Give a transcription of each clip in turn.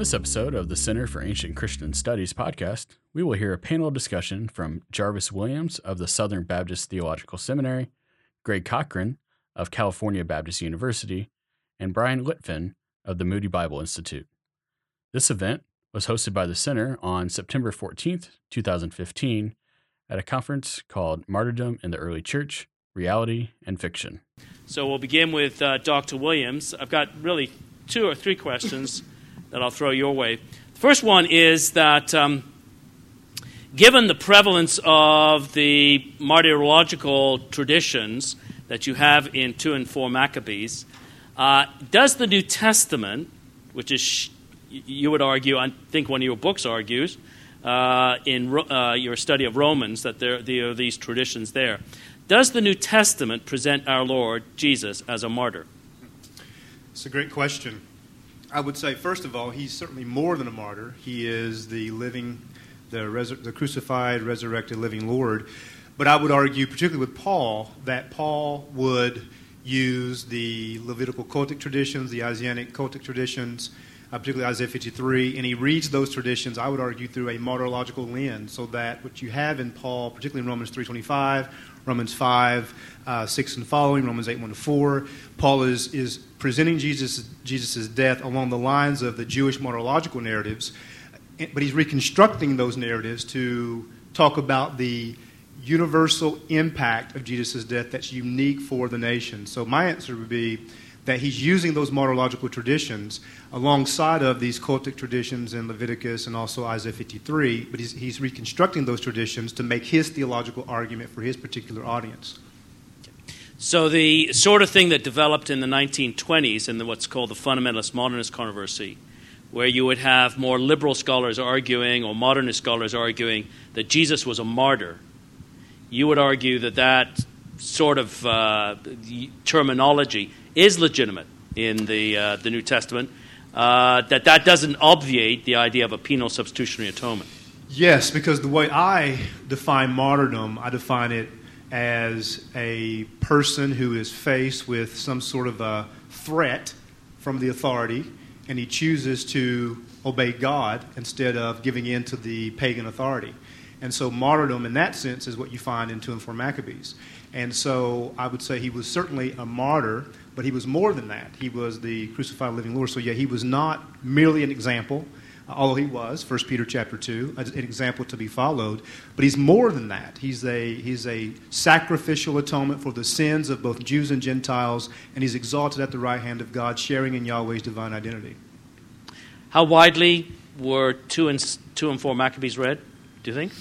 this episode of the Center for Ancient Christian Studies podcast, we will hear a panel discussion from Jarvis Williams of the Southern Baptist Theological Seminary, Greg Cochran of California Baptist University, and Bryan Litfin of the Moody Bible Institute. This event was hosted by the Center on September 14th, 2015, at a conference called Martyrdom in the Early Church Reality and Fiction. So we'll begin with uh, Dr. Williams. I've got really two or three questions that I'll throw your way. The first one is that um, given the prevalence of the martyrological traditions that you have in 2 and 4 Maccabees, uh, does the New Testament, which is, you would argue, I think one of your books argues, uh, in uh, your study of Romans, that there, there are these traditions there. Does the New Testament present our Lord Jesus as a martyr? It's a great question. I would say, first of all, he's certainly more than a martyr. He is the living, the, resur- the crucified, resurrected, living Lord. But I would argue, particularly with Paul, that Paul would use the Levitical cultic traditions, the Isaianic cultic traditions, uh, particularly Isaiah 53, and he reads those traditions, I would argue, through a martyrological lens, so that what you have in Paul, particularly in Romans 3.25, Romans 5, uh, 6 and following, Romans 8, 1 to 4, Paul is, is presenting Jesus' Jesus's death along the lines of the Jewish martyrological narratives, but he's reconstructing those narratives to talk about the universal impact of Jesus' death that's unique for the nation. So my answer would be that he's using those martyrological traditions alongside of these cultic traditions in Leviticus and also Isaiah 53, but he's, he's reconstructing those traditions to make his theological argument for his particular audience. So, the sort of thing that developed in the 1920s in the, what's called the fundamentalist modernist controversy, where you would have more liberal scholars arguing or modernist scholars arguing that Jesus was a martyr, you would argue that that sort of uh, terminology is legitimate in the, uh, the New Testament, uh, that that doesn't obviate the idea of a penal substitutionary atonement. Yes, because the way I define martyrdom, I define it as a person who is faced with some sort of a threat from the authority and he chooses to obey God instead of giving in to the pagan authority. And so, martyrdom in that sense is what you find in 2 and 4 Maccabees. And so, I would say he was certainly a martyr, but he was more than that. He was the crucified living Lord. So, yeah, he was not merely an example, uh, although he was, 1 Peter chapter 2, an example to be followed. But he's more than that. He's a, he's a sacrificial atonement for the sins of both Jews and Gentiles, and he's exalted at the right hand of God, sharing in Yahweh's divine identity. How widely were 2 and, two and 4 Maccabees read? Do you think?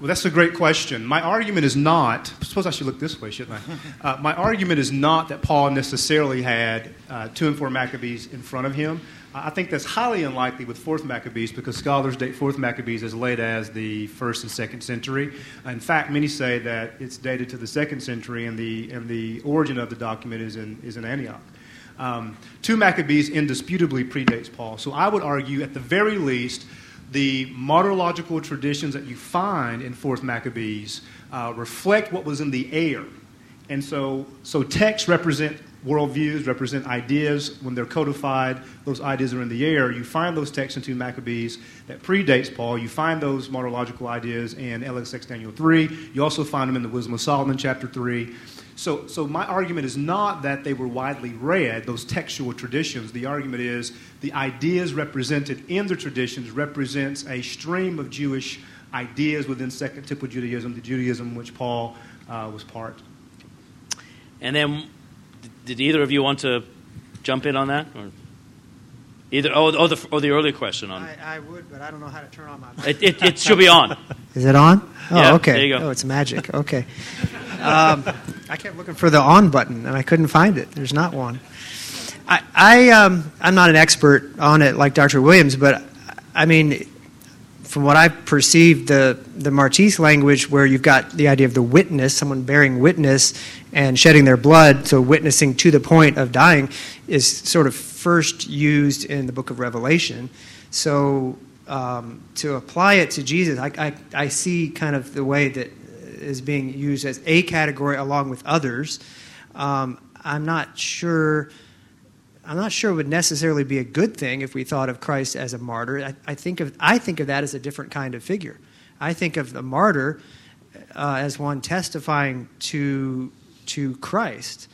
Well, that's a great question. My argument is not, suppose I should look this way, shouldn't I? Uh, my argument is not that Paul necessarily had uh, 2 and 4 Maccabees in front of him. I think that's highly unlikely with 4th Maccabees because scholars date 4th Maccabees as late as the 1st and 2nd century. In fact, many say that it's dated to the 2nd century and the, and the origin of the document is in, is in Antioch. Um, 2 Maccabees indisputably predates Paul. So I would argue, at the very least, the martyrological traditions that you find in Fourth Maccabees uh, reflect what was in the air. And so, so texts represent worldviews, represent ideas. When they're codified, those ideas are in the air. You find those texts in 2 Maccabees that predates Paul. You find those martyrological ideas in LXX Daniel 3. You also find them in the Wisdom of Solomon, chapter 3. So, so my argument is not that they were widely read, those textual traditions. The argument is the ideas represented in the traditions represents a stream of Jewish ideas within Second Temple Judaism, the Judaism which Paul uh, was part. And then, did either of you want to jump in on that? Or? Either, oh, oh, the, oh, the earlier question on. I, I would, but I don't know how to turn on my. It, it, it should be on. Is it on? Oh, yeah, okay. There you go. Oh, it's magic. Okay. Um, I kept looking for the on button and I couldn't find it. There's not one. I, I um, I'm not an expert on it like Dr. Williams, but I mean, from what I perceive, the the Martese language, where you've got the idea of the witness, someone bearing witness and shedding their blood, so witnessing to the point of dying, is sort of first used in the Book of Revelation. So um, to apply it to Jesus, I, I, I see kind of the way that is being used as a category along with others. Um, I'm not sure I'm not sure it would necessarily be a good thing if we thought of Christ as a martyr. I, I think of I think of that as a different kind of figure. I think of the martyr uh, as one testifying to to Christ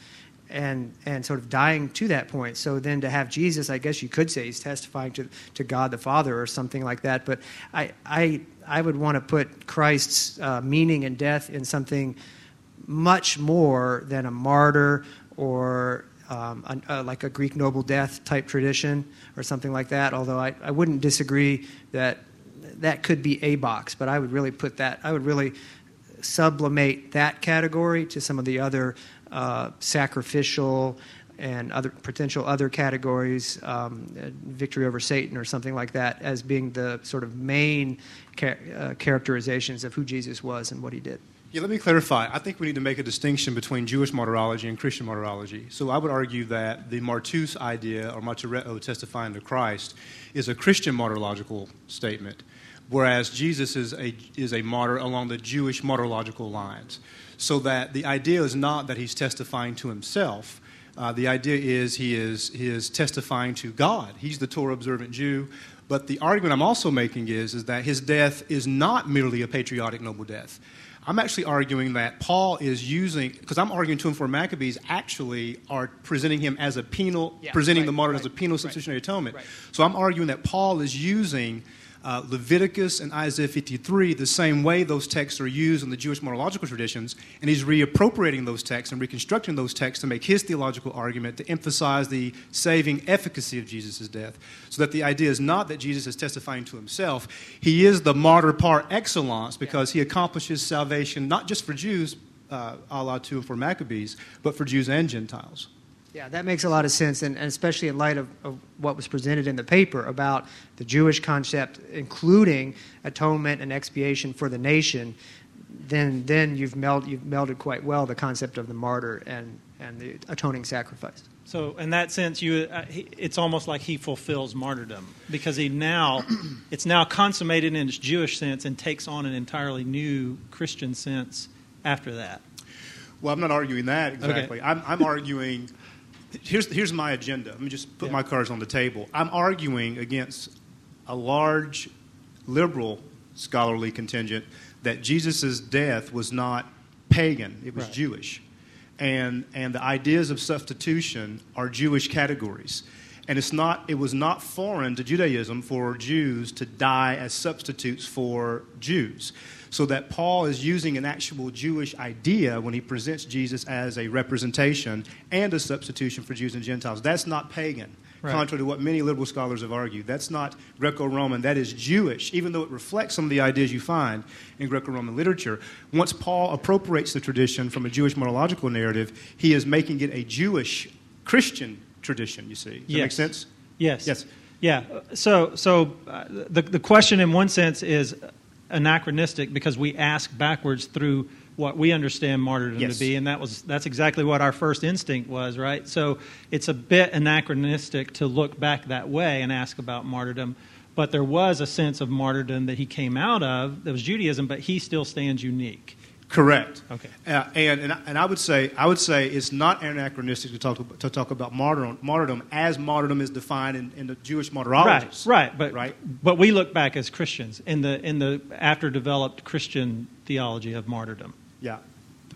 and and sort of dying to that point. So then to have Jesus, I guess you could say he's testifying to, to God the Father or something like that. But I I I would want to put Christ's uh, meaning and death in something much more than a martyr or um, a, uh, like a Greek noble death type tradition or something like that. Although I, I wouldn't disagree that that could be a box, but I would really put that I would really sublimate that category to some of the other uh, sacrificial and other potential other categories, um, victory over Satan or something like that, as being the sort of main uh, characterizations of who Jesus was and what he did. Yeah, let me clarify. I think we need to make a distinction between Jewish martyrology and Christian martyrology. So I would argue that the martus idea, or martyreo, testifying to Christ, is a Christian martyrological statement, whereas Jesus is a, is a martyr along the Jewish martyrological lines. So that the idea is not that he's testifying to himself. Uh, the idea is he, is he is testifying to God. He's the Torah observant Jew. But the argument I'm also making is, is that his death is not merely a patriotic noble death. I'm actually arguing that Paul is using, because I'm arguing to him for Maccabees actually are presenting him as a penal, yeah, presenting right, the martyr right, as a penal substitutionary right, atonement. So I'm arguing that Paul is using uh, Leviticus and Isaiah 53 the same way those texts are used in the Jewish martyrological traditions, and he's reappropriating those texts and reconstructing those texts to make his theological argument to emphasize the saving efficacy of Jesus' death. So that the idea is not that Jesus is testifying to himself, he is the martyr par excellence because he accomplishes salvation not just for Jews, uh, a la to for Maccabees, but for Jews and Gentiles. Yeah, that makes a lot of sense, and, and especially in light of, of, what was presented in the paper about the Jewish concept, including atonement and expiation for the nation. Then, then you've, meld, you've melded quite well the concept of the martyr and, and the atoning sacrifice. So, in that sense, you, uh, he, it's almost like he fulfills martyrdom because he now, it's now consummated in its Jewish sense and takes on an entirely new Christian sense after that. Well, I'm not arguing that exactly. Okay. I'm, I'm arguing here's, here's my agenda. Let me just put yeah. my cards on the table. I'm arguing against a large liberal scholarly contingent that Jesus' death was not pagan, it was right. Jewish. And, and the ideas of substitution are Jewish categories. And it's not, it was not foreign to Judaism for Jews to die as substitutes for Jews so that Paul is using an actual Jewish idea when he presents Jesus as a representation and a substitution for Jews and Gentiles. That's not pagan. Right. Contrary to what many liberal scholars have argued. That's not Greco Roman, that is Jewish, even though it reflects some of the ideas you find in Greco Roman literature. Once Paul appropriates the tradition from a Jewish monological narrative, he is making it a Jewish Christian tradition, you see. Does yes. that make sense? Yes. Yes. Yeah. So, so uh, the, the question, in one sense, is anachronistic because we ask backwards through what we understand martyrdom yes. to be, and that was that's exactly what our first instinct was, right? So it's a bit anachronistic to look back that way and ask about martyrdom. But there was a sense of martyrdom that he came out of that was Judaism, but he still stands unique. Correct. Okay. Uh, and, and and I would say I would say it's not anachronistic to talk to talk about martyrdom, martyrdom as martyrdom is defined in, in the Jewish martyrologies. Right. Right. But right. But we look back as Christians in the in the after developed Christian theology of martyrdom. Yeah.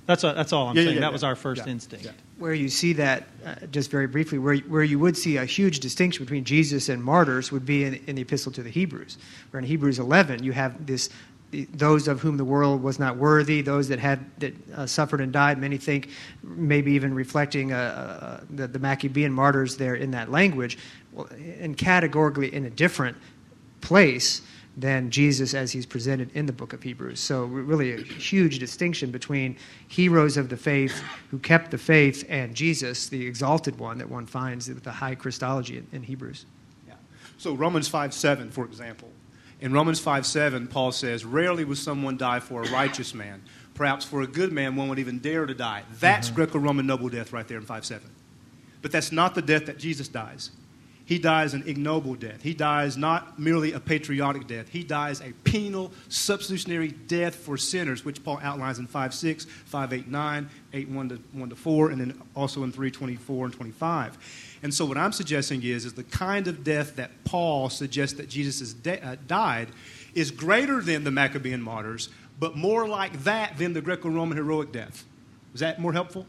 That's a, that's all I'm yeah, saying. Yeah, that yeah, was our first instinct. Where you see that, uh, just very briefly, where where you would see a huge distinction between Jesus and martyrs would be in, in the Epistle to the Hebrews, where in Hebrews 11 you have this those of whom the world was not worthy, those that had that uh, suffered and died. Many think, maybe even reflecting uh, uh, the, the, Maccabean martyrs there in that language, well, and categorically in a different place than Jesus as he's presented in the book of Hebrews. So, really, a huge distinction between heroes of the faith who kept the faith and Jesus, the exalted one that one finds with the high Christology in, in Hebrews. Yeah. So, Romans 5 7, for example in Romans 5 7, Paul says, Rarely would someone die for a righteous man. Perhaps for a good man, one would even dare to die. That's mm-hmm. Greco Roman noble death right there in 5 7. But that's not the death that Jesus dies. He dies an ignoble death. He dies not merely a patriotic death. He dies a penal, substitutionary death for sinners, which Paul outlines in 5 6, 5 8 9, 8 1 to, 1 to 4, and then also in 3 24 and 25. And so, what I'm suggesting is, is the kind of death that Paul suggests that Jesus de- uh, died is greater than the Maccabean martyrs, but more like that than the Greco Roman heroic death. Is that more helpful?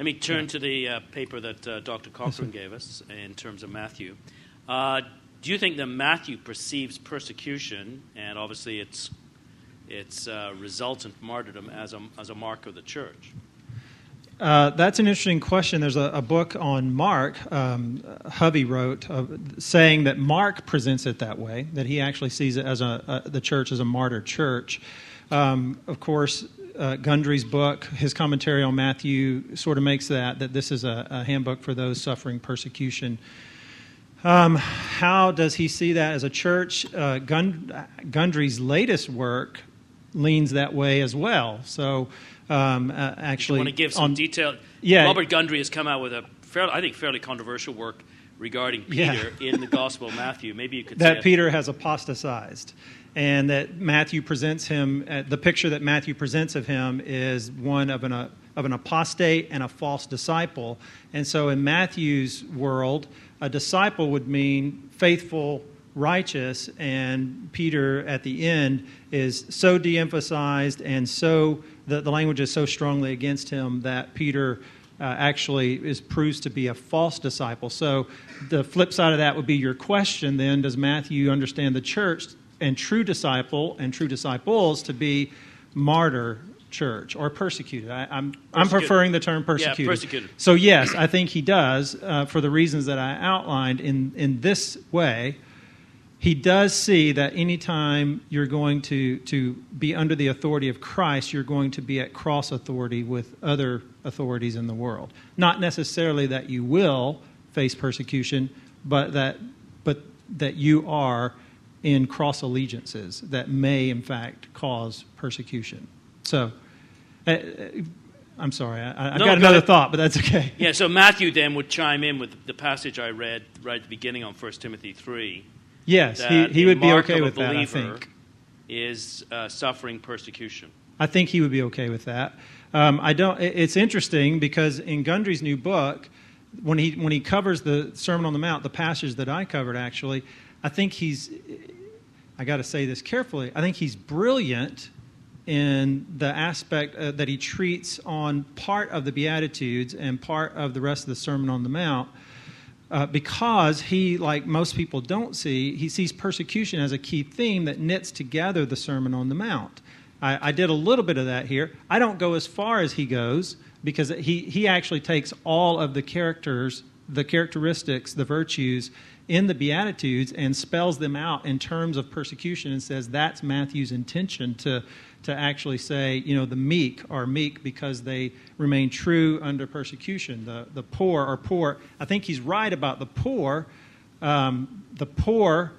Let me turn to the uh, paper that uh, Dr. Cochran gave us in terms of Matthew. Uh, do you think that Matthew perceives persecution, and obviously its, its uh, resultant martyrdom, as a, as a mark of the church? Uh, that's an interesting question. There's a, a book on Mark, um, Hovey wrote, uh, saying that Mark presents it that way, that he actually sees it as a, the church as a martyr church. Um, of course, uh, Gundry's book, his commentary on Matthew, sort of makes that that this is a, a handbook for those suffering persecution. Um, how does he see that as a church? Uh, Gund- Gundry's latest work leans that way as well. So, um, uh, actually, want to give some on, detail. Yeah, Robert Gundry has come out with a fairly, I think, fairly controversial work regarding Peter yeah. in the Gospel of Matthew. Maybe you could that Peter has apostatized and that Matthew presents him, uh, the picture that Matthew presents of him is one of an, uh, of an apostate and a false disciple. And so in Matthew's world, a disciple would mean faithful, righteous, and Peter at the end is so de emphasized and so, the, the language is so strongly against him that Peter. Uh, actually is proves to be a false disciple. So the flip side of that would be your question then does Matthew understand the church and true disciple and true disciples to be martyr church or persecuted. I, am I'm, I'm preferring the term persecuted. Yeah, persecuted. So yes, I think he does uh, for the reasons that I outlined. In in this way, he does see that anytime you're going to to be under the authority of Christ, you're going to be at cross authority with other authorities in the world. Not necessarily that you will face persecution, but that but that you are in cross allegiances that may, in fact, cause persecution. So, uh, I'm sorry, I, have no, got another thought, but that's okay. Yeah, so Matthew then would chime in with the passage I read right at the beginning on 1 Timothy 3. Yes, he, he would be okay with that, I think. Is uh, suffering persecution. I think he would be okay with that. Um, I don't. It's interesting because in Gundry's new book, when he when he covers the Sermon on the Mount, the passage that I covered actually, I think he's, I got to say this carefully, I think he's brilliant in the aspect uh, that he treats on part of the Beatitudes and part of the rest of the Sermon on the Mount. Uh, because he, like most people don't see, he sees persecution as a key theme that knits together the Sermon on the Mount. I, I, did a little bit of that here. I don't go as far as he goes because he, he actually takes all of the characters, the characteristics, the virtues, in the Beatitudes and spells them out in terms of persecution and says that's Matthew's intention to, to actually say, you know, the meek are meek because they remain true under persecution. The, the poor are poor. I think he's right about the poor. Um, the poor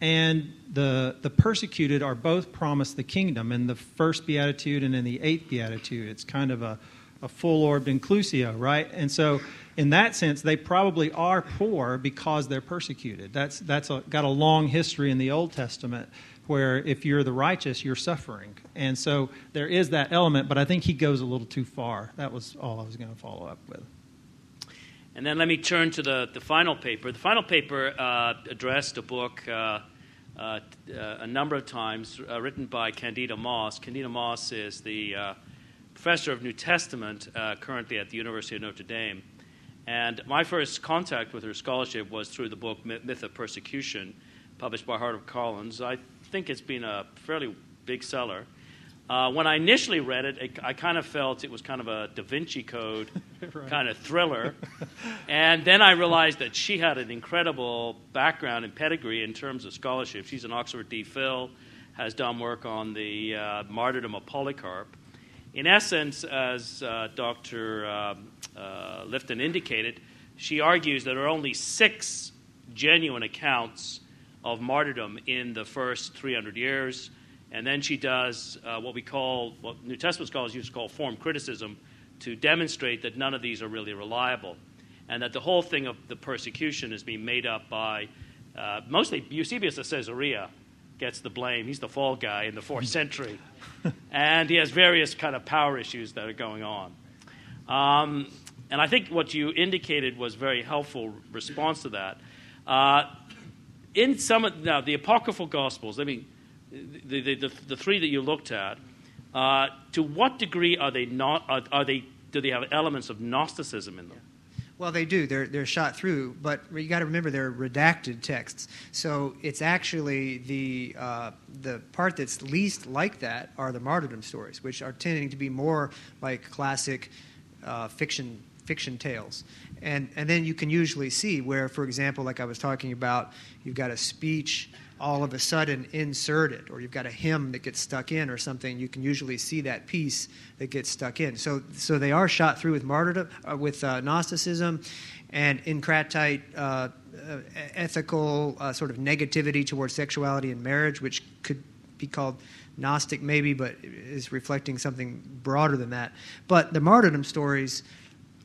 and the, the persecuted are both promised the kingdom in the first beatitude and in the eighth beatitude. It's kind of a, a full orbed inclusio, right? And so in that sense, they probably are poor because they're persecuted. That's, that's a, got a long history in the Old Testament where if you're the righteous, you're suffering. And so there is that element, but I think he goes a little too far. That was all I was going to follow up with. And then let me turn to the, the final paper. The final paper uh, addressed a book uh, uh, a number of times uh, written by Candida Moss. Candida Moss is the uh, professor of New Testament uh, currently at the University of Notre Dame. And my first contact with her scholarship was through the book Myth of Persecution, published by HarperCollins. I think it's been a fairly big seller. Uh, when I initially read it, it, I kind of felt it was kind of a Da Vinci Code right. kind of thriller. and then I realized that she had an incredible background and pedigree in terms of scholarship. She's an Oxford DPhil, has done work on the uh, martyrdom of Polycarp. In essence, as uh, Dr. Um, uh, Litfin indicated, she argues that there are only six genuine accounts of martyrdom in the first 300 years. And then she does uh, what we call, what New Testament scholars used to call form criticism, to demonstrate that none of these are really reliable. and that the whole thing of the persecution is being made up by uh, mostly Eusebius of Caesarea gets the blame. He's the fall guy in the fourth century, and he has various kind of power issues that are going on. Um, and I think what you indicated was very helpful response to that. Uh, in some of now the apocryphal gospels, I mean, the, the, the, the three that you looked at, uh, to what degree are they not? Are, are, they do they have elements of Gnosticism in them? Well, they do. They're they're shot through, but you got to remember they're redacted texts. So it's actually the uh, the part that's least like that are the martyrdom stories, which are tending to be more like classic uh, fiction fiction tales. And, and then you can usually see where, for example, like I was talking about, you've got a speech all of a sudden inserted, or you've got a hymn that gets stuck in or something. You can usually see that piece that gets stuck in. So, so they are shot through with martyrdom, uh, with uh, Gnosticism, and encratite uh, uh ethical uh, sort of negativity towards sexuality and marriage, which could be called Gnostic maybe, but is reflecting something broader than that. But the martyrdom stories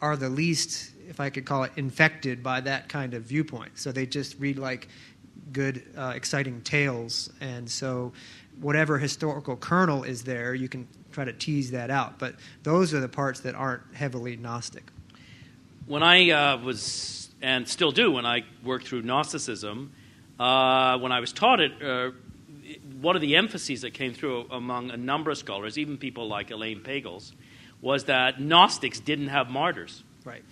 are the least, if I could call it, infected by that kind of viewpoint. So they just read like good, uh, exciting tales. And so whatever historical kernel is there, you can try to tease that out. But those are the parts that aren't heavily Gnostic. When I uh, was, and still do, when I worked through Gnosticism, uh, when I was taught it, uh, one of the emphases that came through among a number of scholars, even people like Elaine Pagels, was that Gnostics didn't have martyrs. Right.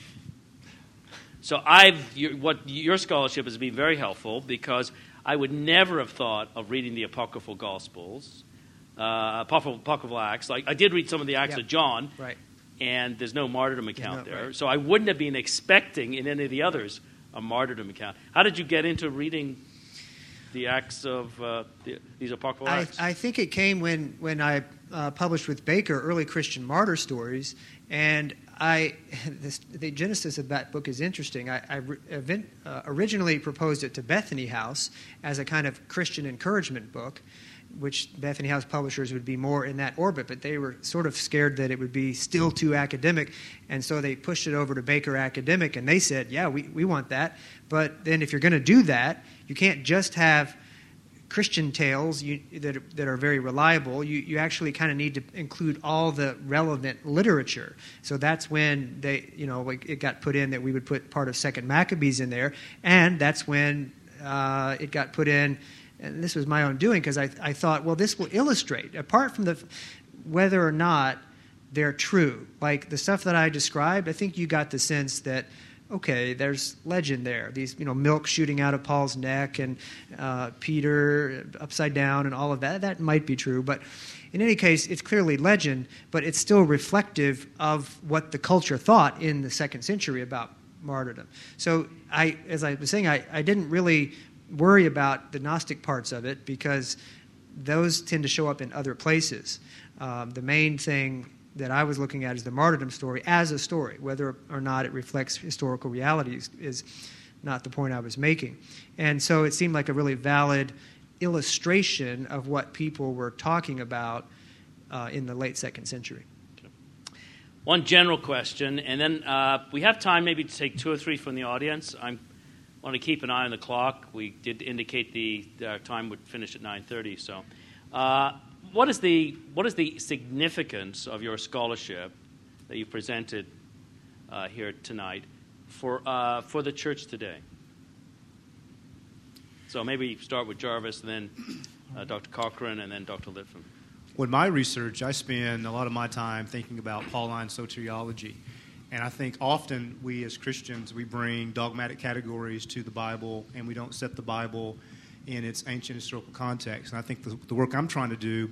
So I've what your scholarship has been very helpful because I would never have thought of reading the apocryphal Gospels, uh, apocryphal, apocryphal Acts. Like I did read some of the Acts yep. of John, right. and there's no martyrdom account no, there. Right. So I wouldn't have been expecting in any of the others a martyrdom account. How did you get into reading the acts of uh, the, these apocryphal I, acts? I think it came when when I uh, published with Baker early Christian martyr stories, and I this, the genesis of that book is interesting. I, I event, uh, originally proposed it to Bethany House as a kind of Christian encouragement book, which Bethany House publishers would be more in that orbit, but they were sort of scared that it would be still too academic, and so they pushed it over to Baker Academic, and they said, "Yeah, we, we want that, but then if you're going to do that, you can't just have." Christian tales you, that, that are very reliable, you, you actually kind of need to include all the relevant literature. So that's when they, you know, like it got put in that we would put part of Second Maccabees in there, and that's when uh, it got put in. And this was my own doing because I, I thought, well, this will illustrate, apart from the whether or not they're true. Like the stuff that I described, I think you got the sense that okay, there's legend there. These, you know, milk shooting out of Paul's neck and uh, Peter upside down and all of that. That might be true, but in any case, it's clearly legend, but it's still reflective of what the culture thought in the second century about martyrdom. So, I, as I was saying, I, I didn't really worry about the Gnostic parts of it because those tend to show up in other places. Um, the main thing that I was looking at is the martyrdom story as a story. Whether or not it reflects historical realities is not the point I was making. And so it seemed like a really valid illustration of what people were talking about uh, in the late second century. One general question, and then uh, we have time maybe to take two or three from the audience. I want to keep an eye on the clock. We did indicate the uh, time would finish at 9:30, so. What is the what is the significance of your scholarship that you presented uh, here tonight for uh, for the church today? So maybe start with Jarvis, then uh, Dr. Cochran, and then Dr. Litfin. With my research, I spend a lot of my time thinking about Pauline soteriology. And I think often we as Christians, we bring dogmatic categories to the Bible and we don't set the Bible in its ancient historical context. And I think the, the work I'm trying to do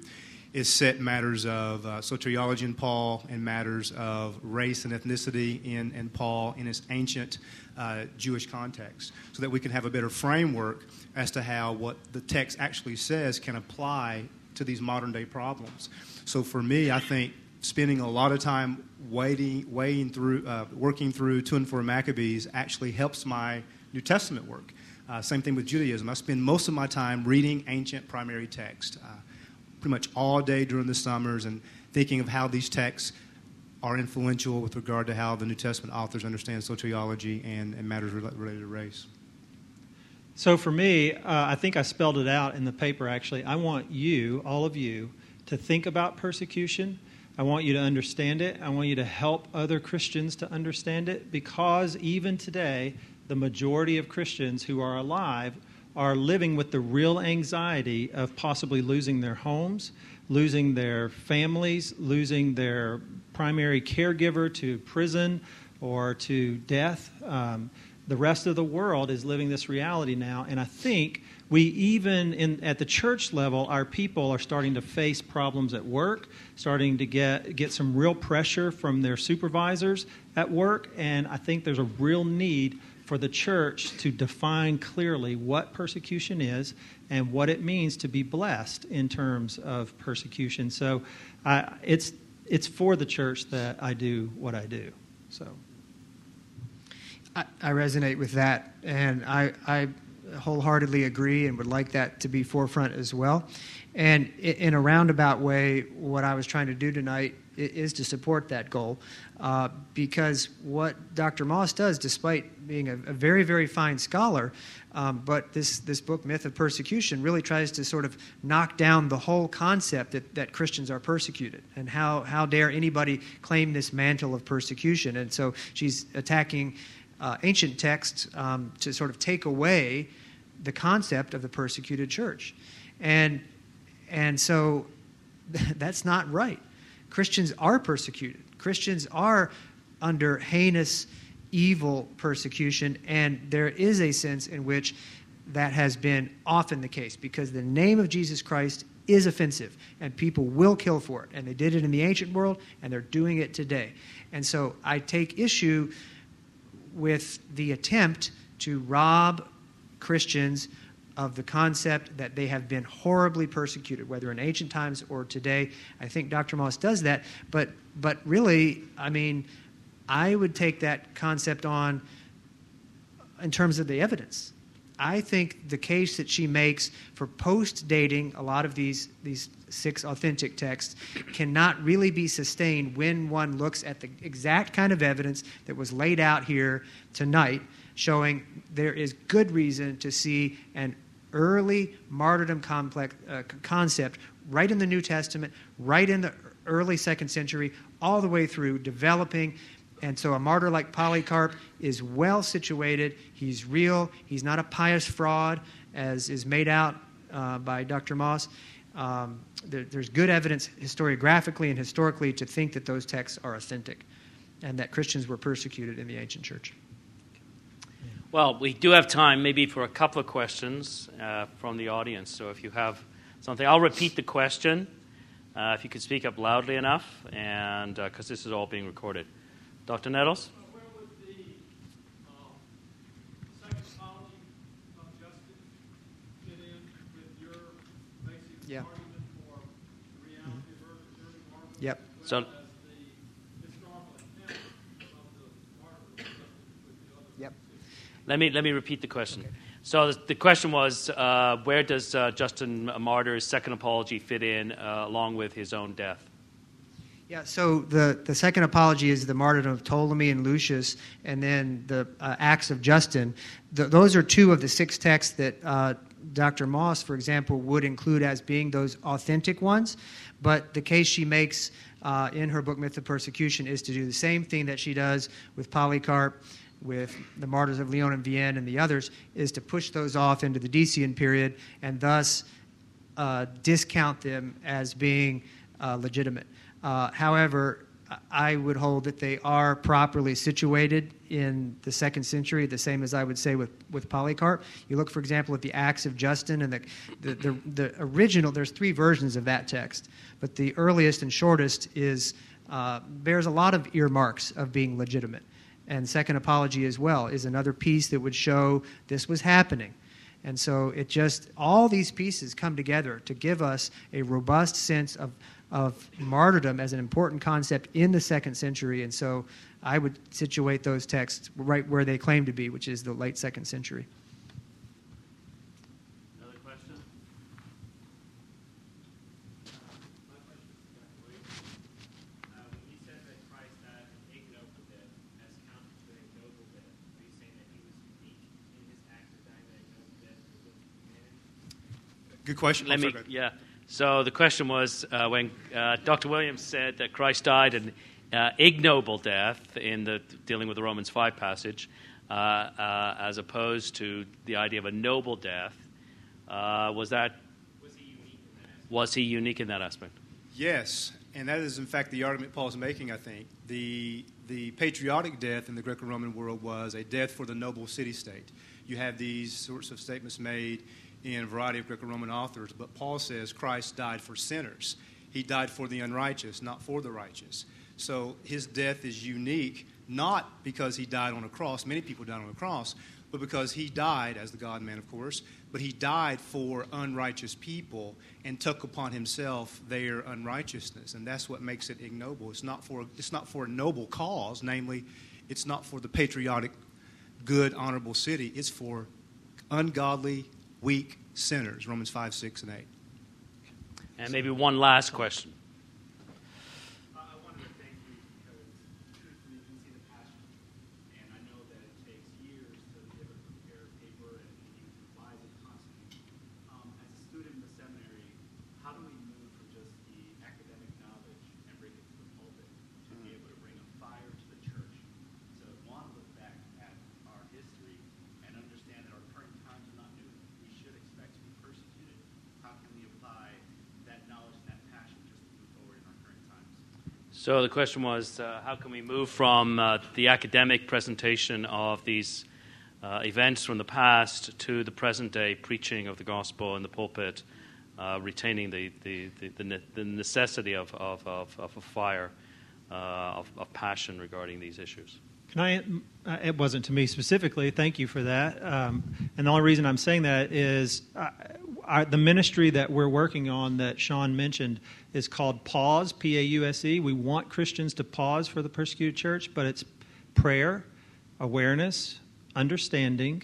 is set matters of uh, soteriology in Paul and matters of race and ethnicity in, in Paul in its ancient uh, Jewish context so that we can have a better framework as to how what the text actually says can apply to these modern day problems. So for me, I think spending a lot of time waiting, weighing through, uh, working through two and four Maccabees actually helps my New Testament work. Uh, same thing with Judaism. I spend most of my time reading ancient primary text, uh, pretty much all day during the summers, and thinking of how these texts are influential with regard to how the New Testament authors understand soteriology and, and matters related to race. So for me, uh, I think I spelled it out in the paper actually. I want you, all of you, to think about persecution. I want you to understand it. I want you to help other Christians to understand it because even today, the majority of Christians who are alive are living with the real anxiety of possibly losing their homes, losing their families, losing their primary caregiver to prison or to death. Um, the rest of the world is living this reality now. And I think we even in, at the church level, our people are starting to face problems at work, starting to get, get some real pressure from their supervisors at work. And I think there's a real need for the church to define clearly what persecution is and what it means to be blessed in terms of persecution. So it's, it's for the church that I do what I do. So. I, I resonate with that, and I, I wholeheartedly agree and would like that to be forefront as well. And in a roundabout way, what I was trying to do tonight is to support that goal uh, because what Dr. Moss does, despite being a, a very, very fine scholar, um, but this, this book, Myth of Persecution, really tries to sort of knock down the whole concept that, that Christians are persecuted and how, how dare anybody claim this mantle of persecution. And so she's attacking uh, ancient texts um, to sort of take away the concept of the persecuted church. And, and so that's not right. Christians are persecuted, Christians are under heinous, evil persecution, and there is a sense in which that has been often the case because the name of Jesus Christ is offensive and people will kill for it. And they did it in the ancient world and they're doing it today. And so I take issue with the attempt to rob Christians of the concept that they have been horribly persecuted, whether in ancient times or today. I think Dr. Moss does that, but but really, I mean, I would take that concept on in terms of the evidence. I think the case that she makes for post dating a lot of these, these six authentic texts cannot really be sustained when one looks at the exact kind of evidence that was laid out here tonight, showing there is good reason to see an early martyrdom complex, uh, concept right in the New Testament, right in the early second century, all the way through, developing and so a martyr like Polycarp is well situated. He's real. He's not a pious fraud, as is made out uh, by Dr. Moss. Um, there, there's good evidence historiographically and historically to think that those texts are authentic and that Christians were persecuted in the ancient church. Well, we do have time maybe for a couple of questions uh, from the audience. So if you have something, I'll repeat the question. Uh, if you could speak up loudly enough, and because uh, this is all being recorded. Dr. Nettles? Yeah. Yep. So. Yep. Let me let me repeat the question. Okay. So the question was, uh, where does uh, Justin Martyr's second apology fit in, uh, along with his own death? Yeah, so the, the second apology is the martyrdom of Ptolemy and Lucius, and then the uh, Acts of Justin. The, those are two of the six texts that uh, Dr. Moss, for example, would include as being those authentic ones. But the case she makes uh, in her book, Myth of Persecution, is to do the same thing that she does with Polycarp, with the martyrs of Lyon and Vienne, and the others, is to push those off into the Decian period and thus uh, discount them as being uh, legitimate. Uh, however, I would hold that they are properly situated in the second century, the same as I would say with, with Polycarp. You look, for example, at the Acts of Justin and the, the, the, the original, there's three versions of that text, but the earliest and shortest is, uh, bears a lot of earmarks of being legitimate. And Second Apology as well is another piece that would show this was happening. And so it just, all these pieces come together to give us a robust sense of of martyrdom as an important concept in the second century. And so I would situate those texts right where they claim to be, which is the late second century. Another question? Uh, when he said that Christ Good question. Let me, yeah. So the question was uh, when uh, Dr. Williams said that Christ died an uh, ignoble death in the dealing with the Romans 5 passage, uh, uh, as opposed to the idea of a noble death, uh, was that was he unique in that aspect? Yes, and that is in fact the argument Paul's making. I think the the patriotic death in the Greco-Roman world was a death for the noble city-state. You have these sorts of statements made in a variety of Greco-Roman authors, but Paul says Christ died for sinners. He died for the unrighteous, not for the righteous. So his death is unique, not because he died on a cross. Many people died on a cross, but because he died as the God man, of course, but he died for unrighteous people and took upon himself their unrighteousness. And that's what makes it ignoble. It's not for, it's not for a noble cause, namely, it's not for the patriotic, good, honorable city. It's for ungodly, weak sinners. Romans 5, 6, and 8. And maybe one last question. So the question was, uh, how can we move from uh, the academic presentation of these uh, events from the past to the present day preaching of the gospel in the pulpit, uh, retaining the, the, the, the, necessity of, of, of, of a fire, uh, of, of passion regarding these issues? Can I? Uh, it wasn't to me specifically. Thank you for that. Um, and the only reason I'm saying that is our, the ministry that we're working on that Sean mentioned is called Pause, P A U S E. We want Christians to pause for the persecuted church, but it's prayer, awareness, understanding,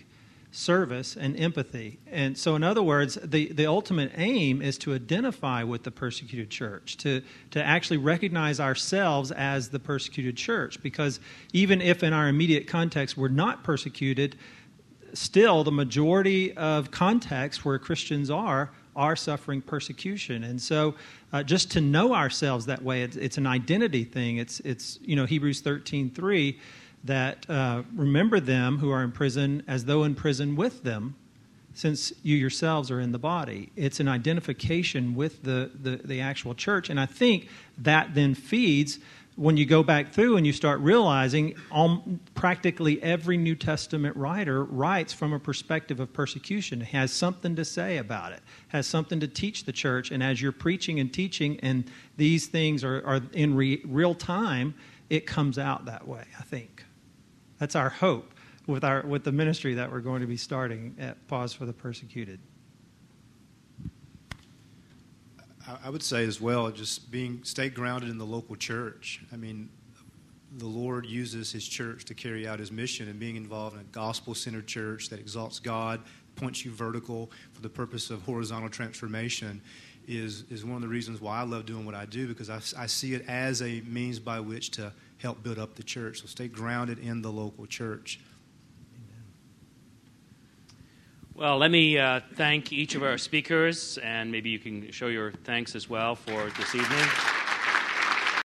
service, and empathy. And so, in other words, the, the ultimate aim is to identify with the persecuted church, to, to actually recognize ourselves as the persecuted church. Because even if in our immediate context we're not persecuted, still the majority of contexts where Christians are are suffering persecution. And so uh, just to know ourselves that way, it's, it's, an identity thing. It's, it's you know, Hebrews 13 3 that uh, remember them who are in prison as though in prison with them, since you yourselves are in the body. It's an identification with the, the, the actual church. And I think that then feeds when you go back through and you start realizing um, practically every New Testament writer writes from a perspective of persecution, has something to say about it, has something to teach the church. And as you're preaching and teaching, and these things are, are in re, real time, it comes out that way, I think. That's our hope with, our, with the ministry that we're going to be starting at Pause for the Persecuted. I would say as well, just being stay grounded in the local church. I mean, the Lord uses His church to carry out His mission, and being involved in a gospel-centered church that exalts God, points you vertical for the purpose of horizontal transformation, is is one of the reasons why I love doing what I do because I, I see it as a means by which to help build up the church. So stay grounded in the local church. Well, let me uh, thank each of our speakers, and maybe you can show your thanks as well for this evening.